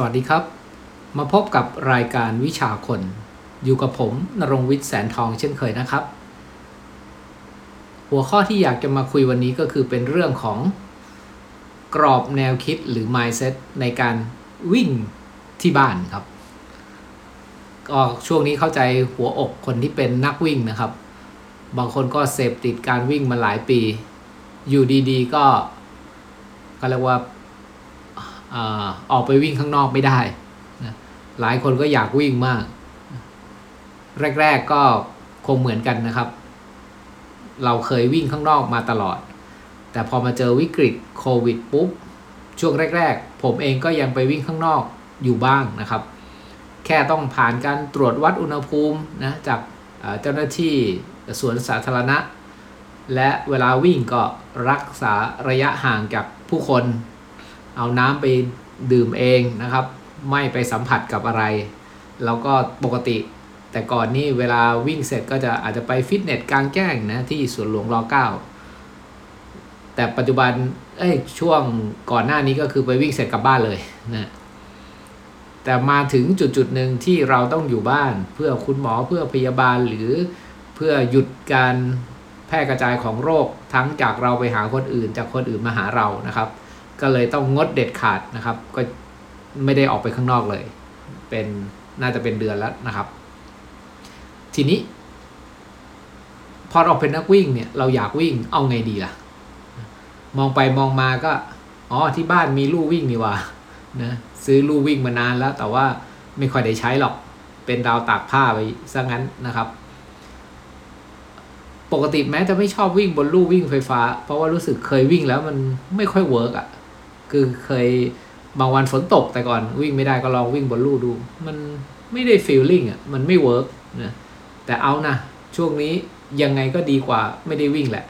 สวัสดีครับ มาพบกับรายการวิชาคน อยู่กับผมนรงวิทย์แสนทองเช่นเคยนะครับ หัวข้อที่อยากจะมาคุยวันนี้ก็คือเป็นเรื่องของกรอบแนวคิดหรือ mindset ในการวิ่งที่บ้านครับก็ช่วงนี้เข้าใจหัวอกคนที่เป็นนักวิ่งนะครับ บางคนก็เสพติดการวิ่งมาหลายปี อยู่ดีๆ ก็ก็เรียกว่า อออกไปวิ่งข้างนอกไม่ได้นะหลายคนก็อยากวิ่งมาก แรก ๆก็คงเหมือนกันนะครับ เราเคยวิ่งข้างนอกมาตลอด แต่พอมาเจอวิกฤตโควิดปุ๊บ ช่วงแรก ๆ ผมเองก็ยังไปวิ่งข้างนอกอยู่บ้างนะครับ แค่ต้องผ่านการตรวจวัดอุณหภูมินะจากเจ้าหน้าที่สวนสาธารณะ และเวลาวิ่งก็รักษาระยะห่างจากผู้คน เอาน้ำไปดื่มเองนะครับ ไม่ไปสัมผัสกับอะไร แล้วก็ปกติ แต่ก่อนนี่เวลาวิ่งเสร็จก็จะอาจจะไปฟิตเนสกลางแจ้งนะที่สวนหลวงรอเก้าแต่ปัจจุบันเอ้ยช่วงก่อนหน้านี้ก็คือไปวิ่งเสร็จกลับบ้านเลยนะแต่มาถึงจุดจุดหนึ่งที่เราต้องอยู่บ้าน เพื่อคุณหมอเพื่อพยาบาลหรือเพื่อหยุดการแพร่กระจายของโรคทั้งจากเราไปหาคนอื่น จากคนอื่นมาหาเรานะครับ ก็เลยต้องงดเด็ดขาดนะครับ ก็ไม่ได้ออกไปข้างนอกเลย เป็นน่าจะเป็นเดือนแล้วนะครับ ทีนี้ พอเราเป็นนักวิ่งเนี่ย เราอยากวิ่งเอาไงดีล่ะ มองไปมองมาก็อ๋อที่บ้านมีลู่วิ่งนี่ว่านะซื้อลู่วิ่งมานานแล้ว แต่ว่าไม่ค่อยได้ใช้หรอก เป็นราวตากผ้าไปซะงั้นนะครับ ปกติแล้วจะไม่ชอบวิ่งบนลู่วิ่งไฟฟ้า เพราะว่ารู้สึกเคยวิ่งแล้วมันไม่ค่อย work อะ คือเคยบางวันฝนตกแต่ก่อนวิ่งไม่ได้ก็ลองวิ่งบนลู่ดู มันไม่ได้ feeling อะมันไม่ work นะแต่เอานะช่วงนี้ยังไงก็ดีกว่าไม่ได้วิ่งแหละ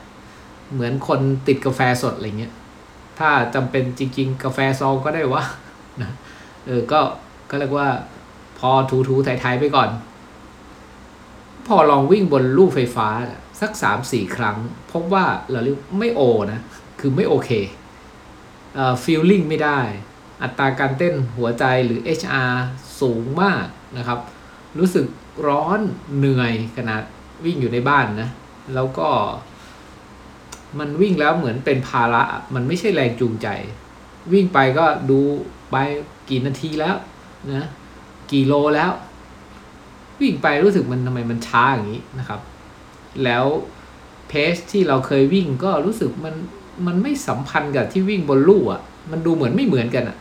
เหมือนคนติดกาแฟสดอะไรเงี้ยถ้าจำเป็นจริง ๆ กาแฟซองก็ได้วะนะเออก็ก็เรียกว่าพอถูๆไทยๆไปก่อน พอลองวิ่งบนลู่ไฟฟ้าสักสามสี่ครั้ง พบว่าเราเรียกไม่โอนะ คือไม่โอเค ฟีลลิ่งไม่ได้ อัตราการเต้นหัวใจหรือ HR สูงมากนะครับ รู้สึกร้อนเหนื่อยขนาดวิ่งอยู่ในบ้านนะ แล้วก็มันวิ่งแล้วเหมือนเป็นภาระ มันไม่ใช่แรงจูงใจ วิ่งไปก็ดูไปกี่นาทีแล้วนะกี่โลแล้ว วิ่งไปรู้สึกมันทำไมมันช้าอย่างนี้นะครับ แล้วเพจที่เราเคยวิ่งก็รู้สึกมัน มันไม่สัมพันธ์กับที่วิ่งบนลู่อะ มันดูเหมือนไม่เหมือนกันอะ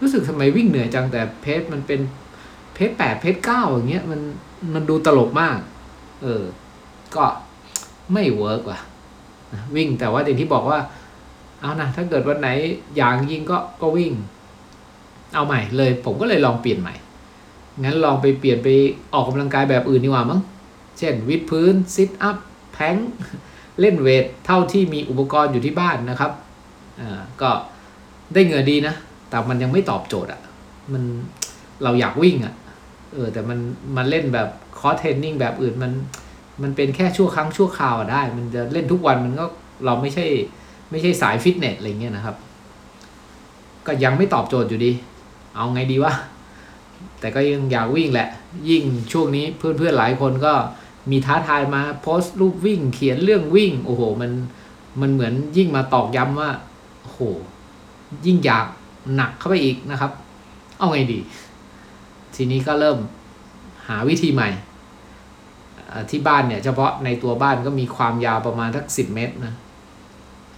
รู้สึกทำไมวิ่งเหนื่อยจังแต่ pace มันเป็น pace แปด pace เก้าอย่างเงี้ยมันมันดูตลกมาก เออ ก็ไม่ work ว่ะวิ่งแต่ว่าอย่างที่บอกว่า เอานะถ้าเกิดวันไหนอยากยิงก็ก็วิ่ง เอาใหม่เลย ผมก็เลยลองเปลี่ยนใหม่ งั้นลองไปเปลี่ยนไปออกกำลังกายแบบอื่นดีกว่ามั้ง เช่นวิดพื้น sit up plank เล่น weight เท่าที่มีอุปกรณ์อยู่ที่บ้านนะครับอ่าก็ได้เหงื่อดีนะ แต่มันยังไม่ตอบโจทย์อะ่ะ มันเราอยากวิ่งอะ่ะ เออ แต่มันมันเล่นแบบ cross training แบบอื่นมันมันเป็นแค่ชั่วครั้งชั่วคราวอะได้ มันจะเล่นทุกวันมันก็เราไม่ใช่ไม่ใช่สายฟิตเนสอะไรเงี้ยนะครับ ก็ยังไม่ตอบโจทย์อยู่ดี เอาไงดีวะ แต่ก็ยังอยากวิ่งแหละ ยิ่งช่วงนี้เพื่อนๆหลายคนก็ มีท้าทายมาโพสต์รูปวิ่ง เขียนเรื่องวิ่ง โอ้โห มันมันเหมือนยิ่งมาตอกย้ำว่าโอ้โห ยิ่งอยากหนักเข้าไปอีกนะครับ เอาไงดี ทีนี้ก็เริ่มหาวิธีใหม่ ที่บ้านเนี่ย เฉพาะในตัวบ้านก็มีความยาวประมาณสักสิบเมตรนะ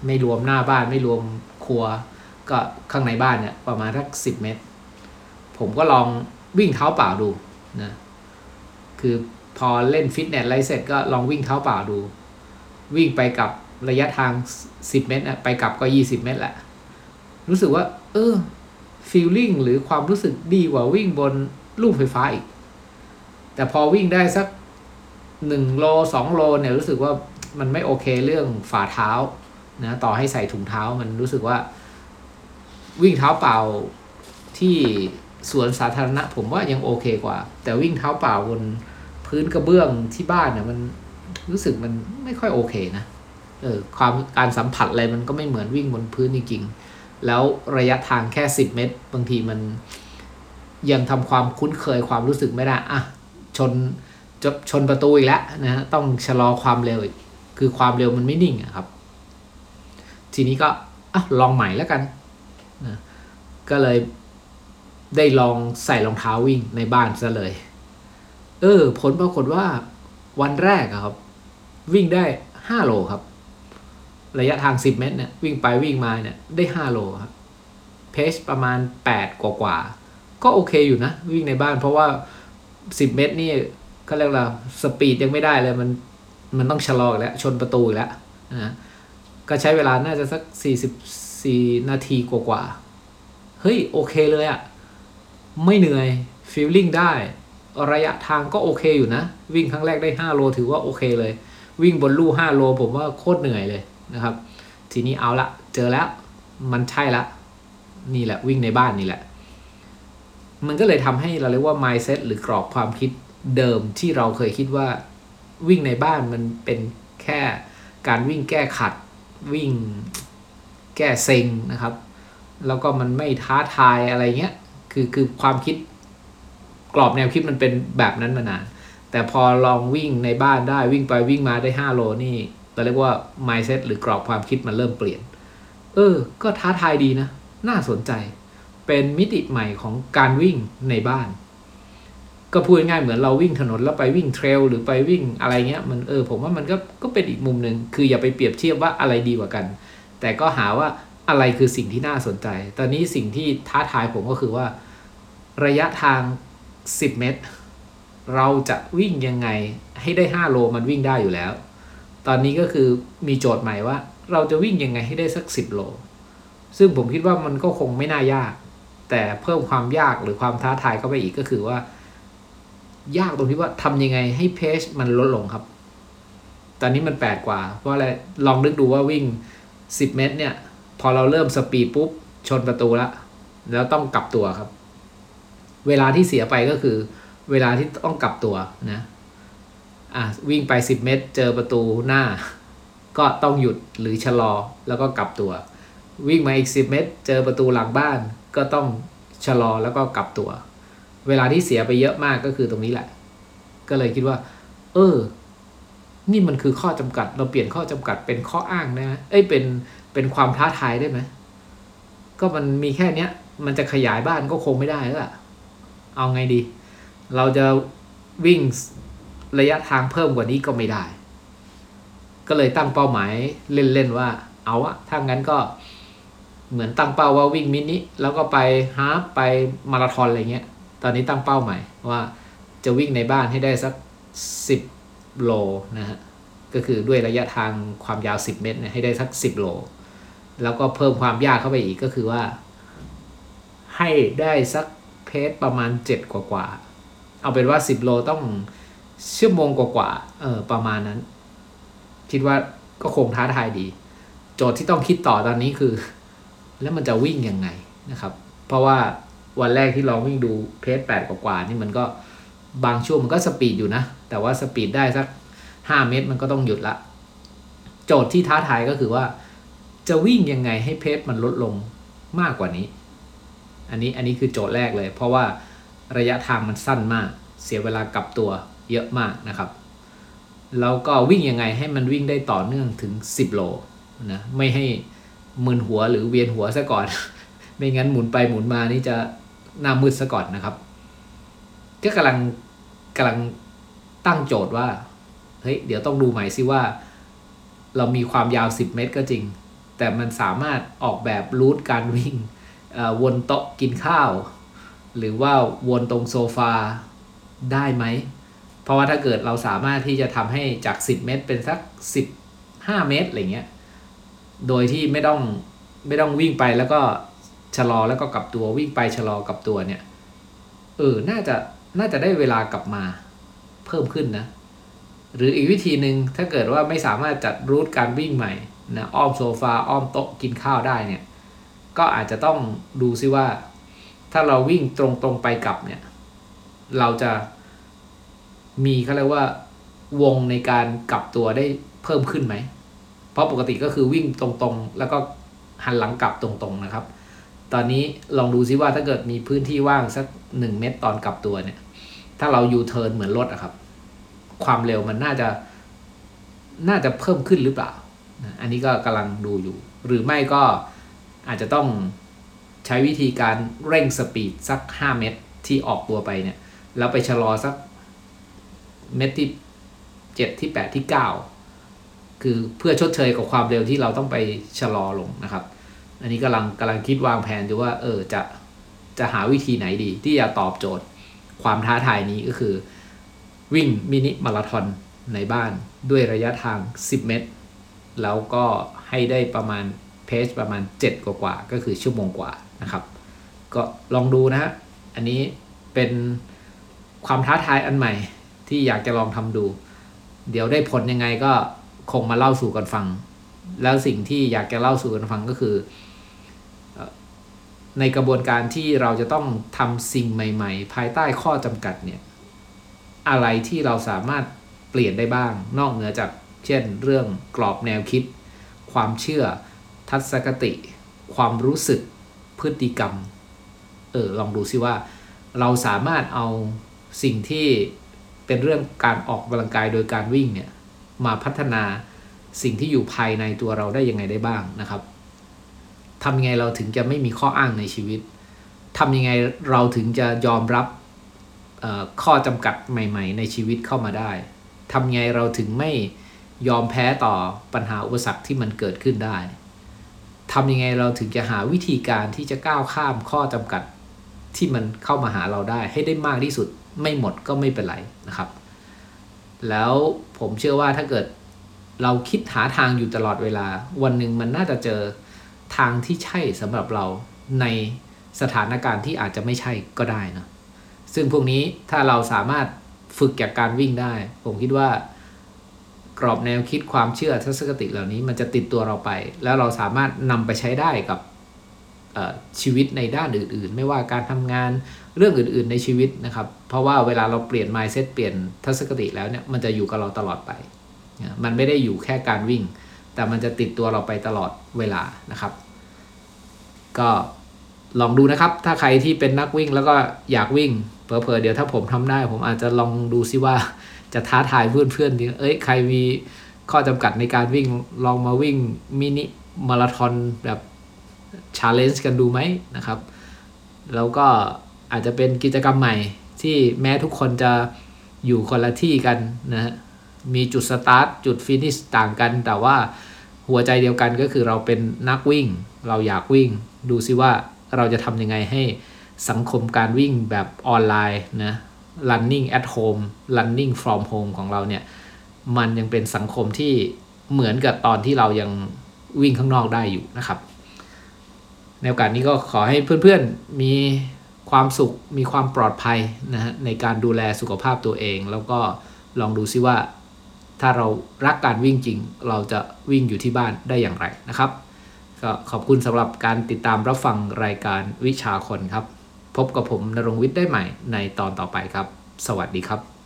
ไม่รวมหน้าบ้านไม่รวมครัว ก็ข้างในบ้านเนี่ย ประมาณสักสิบเมตร ผมก็ลองวิ่งเท้าเปล่าดูนะ คือ พอเล่นฟิตเนสอะไรเสร็จก็ลองวิ่งเท้าเปล่าดู วิ่งไปกับระยะทาง 10 เมตรไปกลับก็ 20 เมตรแหละ รู้สึกว่า เออฟีลลิ่งหรือความรู้สึกดีกว่าวิ่งบนลู่ไฟฟ้าอีก แต่พอวิ่งได้สักหนึ่งโลสองโลเนี่ยรู้สึกว่ามันไม่โอเคเรื่องฝ่าเท้านะต่อให้ใส่ถุงเท้ามันรู้สึกว่า วิ่งเท้าเปล่าที่สวนสาธารณะผมว่ายังโอเคกว่า แต่วิ่งเท้าเปล่าบน พื้นกระเบื้องที่บ้านเนี่ยมันรู้สึกมันไม่ค่อยโอเคนะเออความการสัมผัสอะไรมันก็ไม่เหมือนวิ่งบนพื้นจริงๆแล้วระยะทางแค่สิบเมตร บางทีมันยังทำความคุ้นเคยความรู้สึกไม่ได้อะชนจะชนประตูอีกแล้วนะฮะต้องชะลอความเร็วอีกคือความเร็วมันไม่นิ่งอะครับ ทีนี้ก็อะลองใหม่แล้วกันนะก็เลยได้ลองใส่รองเท้าวิ่งในบ้านซะเลย เออ ผลปรากฏว่าวันแรกครับ วิ่งได้ห้าโลครับ ระยะทางสิบเมตรเนี่ยวิ่งไปวิ่งมาเนี่ยได้ห้าโลครับเพชประมาณแปดกว่ากว่าก็โอเคอยู่นะ วิ่งในบ้านเพราะว่าสิบเมตรนี่ก็เรียกว่าสปีดยังไม่ได้เลยมันมันต้องชะลอกแล้ว ชนประตูแล้วนะก็ใช้เวลาน่าจะสักสี่สิบสี่นาทีกว่าๆเฮ้ย โอเคเลยอะไม่เหนื่อยฟีลลิ่งได้ ระยะทางก็โอเคอยู่นะ วิ่งครั้งแรกได้ 5 โลถือว่าโอเคเลย วิ่งบนลู่ 5 โลผมว่าโคตรเหนื่อยเลยนะครับ ทีนี้เอาละเจอแล้วมันใช่ละ นี่แหละวิ่งในบ้านนี่แหละ มันก็เลยทำให้เราเรียกว่า mindset หรือกรอบความคิดเดิมที่เราเคยคิดว่าวิ่งในบ้านมันเป็นแค่การวิ่งแก้ขัด วิ่งแก้เซ็งนะครับ แล้วก็มันไม่ท้าทายอะไรเงี้ยคือคือความคิด กรอบแนวคิดมันเป็นแบบนั้นมานานแต่พอลองวิ่งในบ้านได้วิ่งไปวิ่งมาได้ 5 โลนี่เราเรียกว่า mindset หรือกรอบความคิดมันเริ่มเปลี่ยน เออ ก็ท้าทายดีนะ น่าสนใจ เป็นมิติใหม่ของการวิ่งในบ้าน ก็พูดง่ายเหมือนเราวิ่งถนนแล้วไปวิ่งเทรลหรือไปวิ่งอะไรเงี้ย มันเออผมว่ามันก็ก็เป็นอีกมุมหนึ่งคืออย่าไปเปรียบเทียบว่าอะไรดีกว่ากัน แต่ก็หาว่าอะไรคือสิ่งที่น่าสนใจ ตอนนี้สิ่งที่ท้าทายผมก็คือว่า ระยะทาง 10 เมตร เราจะวิ่งยังไงให้ได้ 5 โลมันวิ่งได้อยู่แล้ว ตอนนี้ก็คือมีโจทย์ใหม่ว่า เราจะวิ่งยังไงให้ได้สัก 10 โล ซึ่งผมคิดว่ามันก็คงไม่น่ายาก แต่เพิ่มความยากหรือความท้าทายเข้าไปอีกก็คือว่า ยากตรงที่ว่าทำยังไงให้เพจมันลดลงครับ ตอนนี้มันแปดกว่า เพราะอะไรลองนึกดูว่าวิ่ง 10 เมตรเนี่ย พอเราเริ่มสปีดปุ๊บชนประตูละแล้วต้องกลับตัวครับ เวลาที่เสียไปก็คือ เวลาที่ต้องกลับตัวนะอะวิ่งไป 10 เมตร เจอประตูหน้า ก็ต้องหยุดหรือชะลอแล้วก็กลับตัว วิ่งมาอีก 10 เมตร เจอประตูหลังบ้าน ก็ต้องชะลอแล้วก็กลับตัว เวลาที่เสียไปเยอะมากก็คือตรงนี้แหละ ก็เลยคิดว่า เออ นี่มันคือข้อจำกัด เราเปลี่ยนข้อจำกัดเป็นข้ออ้างนะ เอ้ยเป็นเป็นความท้าทายได้ไหมก็มันมีแค่เนี้ย มันจะขยายบ้านก็คงไม่ได้แล้วล่ะ เอาไงดี เราจะวิ่งระยะทางเพิ่มกว่านี้ก็ไม่ได้ ก็เลยตั้งเป้าหมายเล่น ๆ ว่า เอาอะถ้างั้นก็เหมือนตั้งเป้าว่าวิ่งมินิแล้วก็ไปฮาฟไปมาราธอนอะไรเงี้ย ตอนนี้ตั้งเป้าใหม่ว่าจะวิ่งในบ้านให้ได้สักสิบโลนะฮะ ก็คือด้วยระยะทางความยาว 10 เมตรเนี่ยให้ได้สัก 10 โล แล้วก็เพิ่มความยากเข้าไปอีกก็คือว่า ให้ได้สัก pace ประมาณ 7 กว่ากว่าๆเอาเป็นว่า 10 โลต้องชั่วโมงกว่ากว่าๆเออประมาณนั้น คิดว่าก็คงท้าทายดี โจทย์ที่ต้องคิดต่อตอนนี้คือ แล้วมันจะวิ่งยังไงนะครับ เพราะว่าวันแรกที่ลองวิ่งดู pace แปดกว่าๆนี่มันก็บางช่วงมันก็ speed อยู่นะ แต่ว่า speed ได้สักห้าเมตรมันก็ต้องหยุดละ โจทย์ที่ท้าทายก็คือว่า จะวิ่งยังไงให้เพจมันลดลงมากกว่านี้ อันนี้อันนี้คือโจทย์แรกเลย เพราะว่าระยะทางมันสั้นมาก เสียเวลากลับตัวเยอะมากนะครับ แล้วก็วิ่งยังไงให้มันวิ่งได้ต่อเนื่องถึง 10 โลนะไม่ให้มึนหัวหรือเวียนหัวซะก่อน ไม่งั้นหมุนไปหมุนมานี่จะหน้ามืดซะก่อนนะครับ ก็กำลังกำลังตั้งโจทย์ว่าเฮ้ยเดี๋ยวต้องดูใหม่ซิว่า เรามีความยาว 10 เมตรก็จริง แต่มันสามารถออกแบบรูทการวิ่ง วนโต๊ะกินข้าว หรือว่าวนตรงโซฟาได้ไหม เพราะว่าถ้าเกิดเราสามารถที่จะทำให้จาก 10 เมตรเป็นสัก 15 เมตรอะไรเงี้ย โดยที่ไม่ต้องไม่ต้องวิ่งไปแล้วก็ชะลอแล้วก็กลับตัววิ่งไปชะลอกลับตัวเนี่ย เออ น่าจะน่าจะได้เวลากลับมาเพิ่มขึ้นนะ หรืออีกวิธีหนึ่งถ้าเกิดว่าไม่สามารถจัดรูทการวิ่งใหม่นะอ้อมโซฟาอ้อมโต๊ะกินข้าวได้เนี่ย ก็อาจจะต้องดูซิว่า ถ้าเราวิ่งตรงตรงๆไปกลับเนี่ย เราจะมีเขาเรียกว่าวงในการกลับตัวได้เพิ่มขึ้นไหม เพราะปกติก็คือวิ่งตรงๆ แล้วก็หันหลังกลับตรงๆนะครับ ตอนนี้ลองดูซิว่าถ้าเกิดมีพื้นที่ว่างสักหนึ่งเมตรตอนกลับตัวเนี่ย ถ้าเรายูเทิร์นเหมือนรถอะครับ ความเร็วมันน่าจะ น่าจะเพิ่มขึ้นหรือเปล่า อันนี้ก็กำลังดูอยู่ หรือไม่ก็ อาจจะต้องใช้วิธีการเร่งสปีดสัก 5 เมตรที่ออกตัวไปเนี่ย แล้วไปชะลอสักเมตรที่ 7 ที่ 8 ที่ 9 คือเพื่อชดเชยกับความเร็วที่เราต้องไปชะลอลงนะครับ อันนี้กำลังกำลังคิดวางแผนดูว่าเออจะจะหาวิธีไหนดีที่จะตอบโจทย์ความท้าทายนี้ก็คือ วิ่งมินิมาราธอนในบ้านด้วยระยะทาง 10 เมตร แล้วก็ให้ได้ประมาณ เพจประมาณ 7 กว่ากว่าก็คือชั่วโมงกว่านะครับ ก็ลองดูนะฮะอันนี้เป็นความท้าทายอันใหม่ที่อยากจะลองทำดู เดี๋ยวได้ผลยังไงก็คงมาเล่าสู่กันฟัง แล้วสิ่งที่อยากจะเล่าสู่กันฟังก็คือเอ่อในกระบวนการที่เราจะต้องทำสิ่งใหม่ ๆ ภายใต้ข้อจำกัดเนี่ยอะไรที่เราสามารถเปลี่ยนได้บ้าง นอกเหนือจากเช่น เรื่องกรอบแนวคิด ความเชื่อ ทัศนคติ ความรู้สึกพฤติกรรม เออลองดูซิว่า เราสามารถเอาสิ่งที่เป็นเรื่องการออกกำลังกายโดยการวิ่งเนี่ยมาพัฒนาสิ่งที่อยู่ภายในตัวเราได้ยังไงได้บ้างนะครับทำยังไงเราถึงจะไม่มีข้ออ้างในชีวิตทำยังไงเราถึงจะยอมรับข้อจำกัดใหม่ ๆ ในชีวิตเข้ามาได้ทำยังไงเราถึงไม่ยอมแพ้ต่อปัญหาอุปสรรคที่มันเกิดขึ้นได้ ทำยังไงเราถึงจะหาวิธีการที่จะก้าวข้ามข้อจำกัดที่มันเข้ามาหาเราได้ให้ได้มากที่สุดไม่หมดก็ไม่เป็นไรนะครับ แล้วผมเชื่อว่าถ้าเกิดเราคิดหาทางอยู่ตลอดเวลา วันหนึ่งมันน่าจะเจอทางที่ใช่สำหรับเราในสถานการณ์ที่อาจจะไม่ใช่ก็ได้นะซึ่งพวกนี้ถ้าเราสามารถฝึกจากการวิ่งได้ ผมคิดว่า กรอบแนวคิดความเชื่อทัศนคติเหล่านี้มันจะติดตัวเราไป แล้วเราสามารถนำไปใช้ได้กับชีวิตในด้านอื่น ๆ ไม่ว่าการทำงานเรื่องอื่น ๆ ในชีวิตนะครับ เพราะว่าเวลาเราเปลี่ยน mindset เปลี่ยนทัศนคติแล้วเนี่ยมันจะอยู่กับเราตลอดไป มันไม่ได้อยู่แค่การวิ่ง แต่มันจะติดตัวเราไปตลอดเวลานะครับ ก็ลองดูนะครับ ถ้าใครที่เป็นนักวิ่งแล้วก็อยากวิ่งเผลอๆเดี๋ยวถ้าผมทำได้ ผมอาจจะลองดูซิว่า จะท้าทายเพื่อนๆดีเอ้ยใครมีข้อจำกัดในการวิ่งลองมาวิ่งมินิมาราธอนแบบ challenge กันดูไหมนะครับ แล้วก็อาจจะเป็นกิจกรรมใหม่ที่แม้ทุกคนจะอยู่คนละที่กันนะฮะมีจุดสตาร์ทจุด finish ต่างกัน แต่ว่าหัวใจเดียวกันก็คือเราเป็นนักวิ่ง เราอยากวิ่ง ดูซิว่าเราจะทำยังไงให้สังคมการวิ่งแบบออนไลน์นะ running at home running from home ของเราเนี่ย มันยังเป็นสังคมที่เหมือนกับตอนที่เรายังวิ่งข้างนอกได้อยู่นะครับ ในโอกาสนี้ก็ขอให้เพื่อนๆมีความสุขมีความปลอดภัยนะฮะในการดูแลสุขภาพตัวเอง แล้วก็ลองดูซิว่า ถ้าเรารักการวิ่งจริง เราจะวิ่งอยู่ที่บ้านได้อย่างไรนะครับ ก็ขอบคุณสำหรับการติดตามรับฟังรายการวิชาคนครับ พบกับผมนรงค์วิทย์ได้ใหม่ในตอนต่อไปครับ สวัสดีครับ